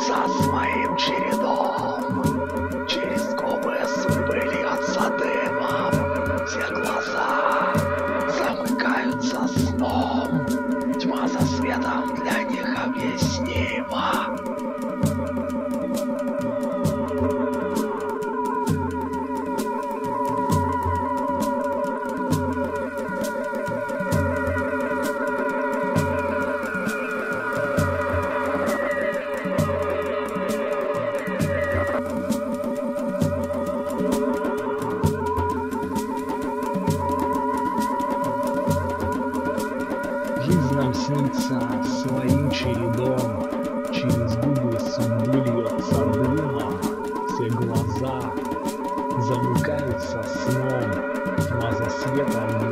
сольются своим чередом. Через губы судьбы льется дымом, все глаза замыкаются сном. Тьма за светом для них объяснима. Жизнь нам снится своим чередом, Через губы судьбы льется дымом, Все глаза замыкаются сном, Тьма за светом